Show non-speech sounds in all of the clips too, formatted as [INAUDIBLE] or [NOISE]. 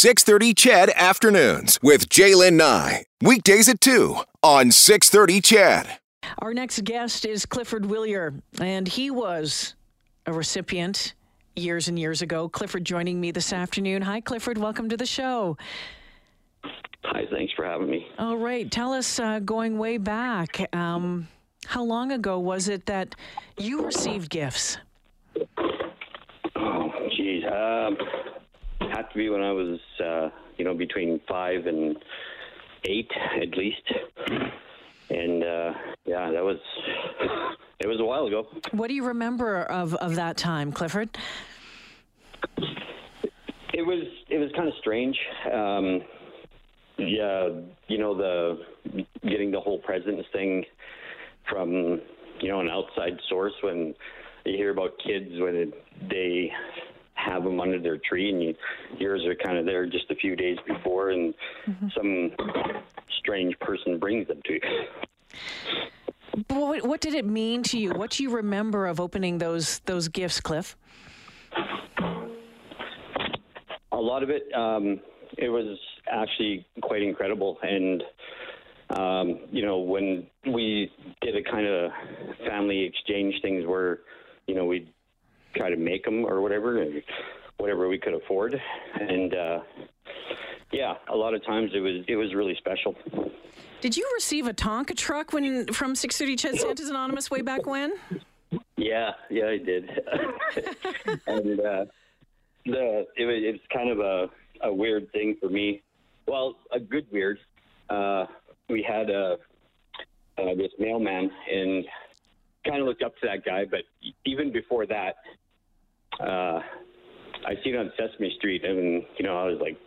630 CHED Afternoons with Jaylen Nye. Weekdays at 2 on 630 CHED. Our next guest is Clifford Willier, and he was a recipient years and years ago. Clifford joining me this afternoon. Hi, Clifford. Welcome to the show. Hi, thanks for having me. All right. Tell us, uh, going way back, um, how long ago was it that you received gifts? Oh, geez. Um, had to be when I was, uh, you know, between five and eight at least. And uh, yeah, that was it was a while ago. What do you remember of, of that time, Clifford? It was it was kind of strange. Um, yeah, you know the getting the whole presents thing from you know an outside source when you hear about kids when they have them under their tree and you, yours are kind of there just a few days before and mm-hmm. some strange person brings them to you. What, what did it mean to you? What do you remember of opening those those gifts, Cliff? A lot of it. Um, it was actually quite incredible, and um, you know when we did a kind of family exchange things where you know we'd try to make them or whatever, we could afford, and uh, yeah, a lot of times it was it was really special. Did you receive a Tonka truck when from 630 CHED Santa's Anonymous way back when? Yeah, yeah, I did. [LAUGHS] and uh, the it was it's kind of a a weird thing for me. Well, a good weird. Uh, we had a uh, this mailman and kind of looked up to that guy, but even before that, uh, I seen it on Sesame Street, and you know, I was like,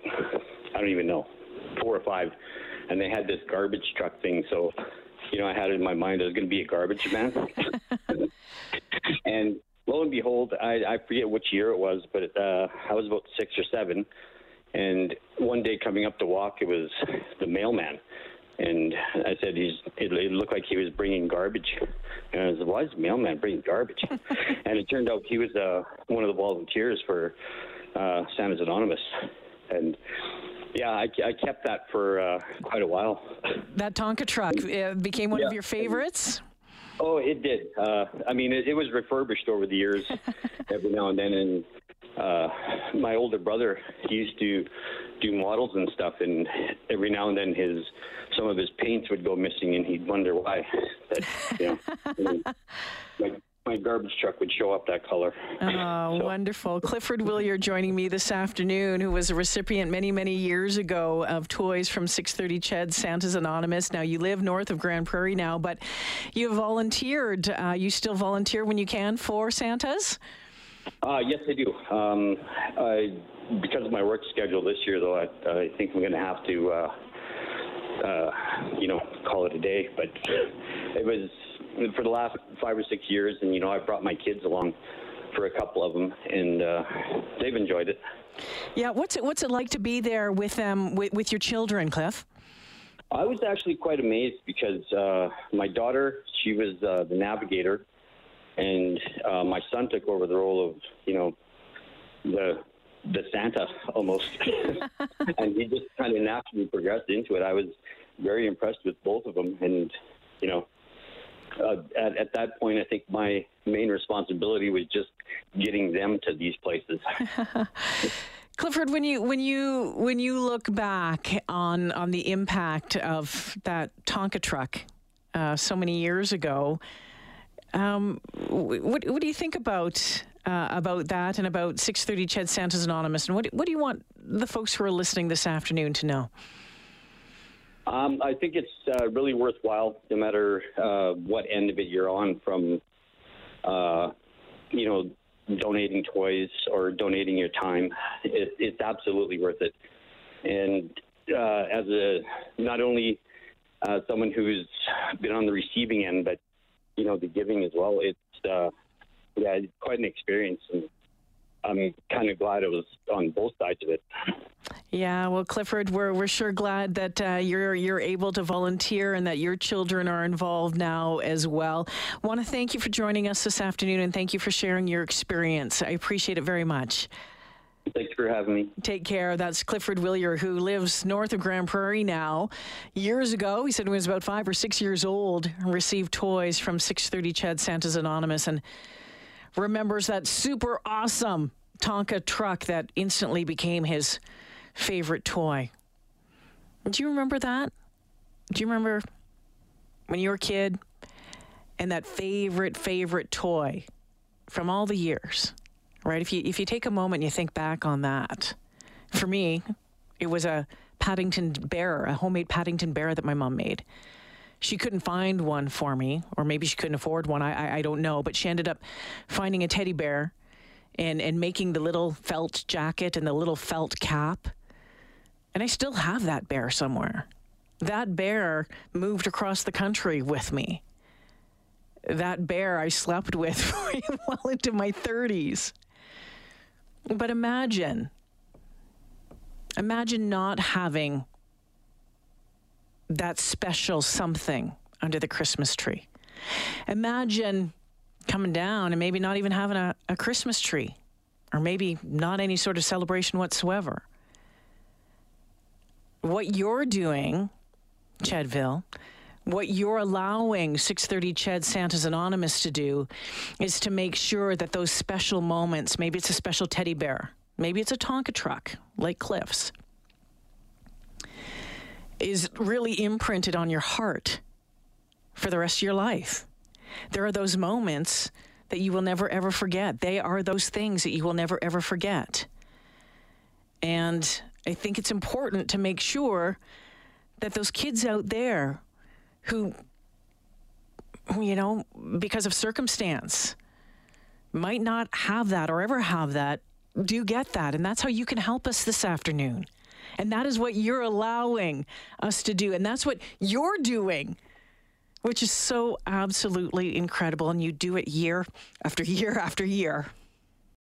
I don't even know, four or five and they had this garbage truck thing. So, you know, I had it in my mind I was going to be a garbage man. [LAUGHS] and lo and behold, I, I forget which year it was, but uh, I was about six or seven. And one day coming up to walk, it was the mailman. And I said, he's, it, it looked like he was bringing garbage. And I was why is the mailman bringing garbage? [LAUGHS] and it turned out he was uh, one of the volunteers for uh, Santa's Anonymous. And yeah, I, I kept that for uh, quite a while. That Tonka truck uh, became one yeah. of your favorites? Oh, it did. Uh, I mean, it, it, was refurbished over the years, [LAUGHS] every now and then. And uh, my older brother, he used to do models and stuff, and every now and then his some of his paints would go missing, and he'd wonder why. That, you know, [LAUGHS] like my garbage truck would show up that color. Oh, so. wonderful. Clifford Willier joining me this afternoon, who was a recipient many, many years ago of toys from 630 CHED Santa's Anonymous. Now, you live north of Grande Prairie now, but you volunteered. Uh, you still volunteer when you can for Santa's? Uh, yes, I do. Um, I, because of my work schedule this year, though, I, I think I'm going to have to, uh, uh, you know, call it a day. But it was for the last five or six years, and you know I've brought my kids along for a couple of them, and uh, they've enjoyed it. Yeah, what's it what's it like to be there with them with, with your children, Cliff? I was actually quite amazed because uh, my daughter, she was uh, the navigator, and uh, my son took over the role of you know the the Santa almost, [LAUGHS] and he just kind of naturally progressed into it. I was very impressed with both of them, and you know uh, at, at that point, I think my main responsibility was just getting them to these places. [LAUGHS] Clifford, when you when you when you look back on on the impact of that Tonka truck uh, so many years ago, um, what what do you think about uh, about that and about 630 CHED Santa's Anonymous? And what what do you want the folks who are listening this afternoon to know? Um, I think it's uh, really worthwhile, no matter uh, what end of it you're on, from uh, you know donating toys or donating your time. It, it's absolutely worth it. And uh, as a not only uh, someone who's been on the receiving end, but you know the giving as well, it's uh, yeah, it's quite an experience, and I'm kind of glad it was on both sides of it. Yeah, well, Clifford, we're we're sure glad that uh, you're you're able to volunteer and that your children are involved now as well. Want to thank you for joining us this afternoon and thank you for sharing your experience. I appreciate it very much. Thanks for having me. Take care. That's Clifford Willier, who lives north of Grande Prairie now. Years ago, he said he was about five or six years old, and received toys from 630 CHED Santa's Anonymous and remembers that super awesome Tonka truck that instantly became his favorite toy. Do you remember that? Do you remember when you were a kid and that favorite, favorite toy from all the years? Right? If you if you take a moment and you think back on that, for me, it was a Paddington bear, a homemade Paddington bear that my mom made. She couldn't find one for me, or maybe she couldn't afford one. I, I, I don't know, but she ended up finding a teddy bear and and making the little felt jacket and the little felt cap. And I still have that bear somewhere. That bear moved across the country with me. That bear I slept with [LAUGHS] well into my 30s. But imagine, imagine not having that special something under the Christmas tree. Imagine coming down and maybe not even having a, a Christmas tree or maybe not any sort of celebration whatsoever. What you're doing, Chedville, what you're allowing 630 Ched Santa's Anonymous to do is to make sure that those special moments, maybe it's a special teddy bear, maybe it's a Tonka truck like Cliff's, is really imprinted on your heart for the rest of your life. There are those moments that you will never ever forget. They are those things that you will never ever forget. And I think it's important to make sure that those kids out there who, you know, because of circumstance, might not have that or ever have that, do get that. And that's how you can help us this afternoon. And that is what you're allowing us to do. And that's what you're doing, which is so absolutely incredible. And you do it year after year after year.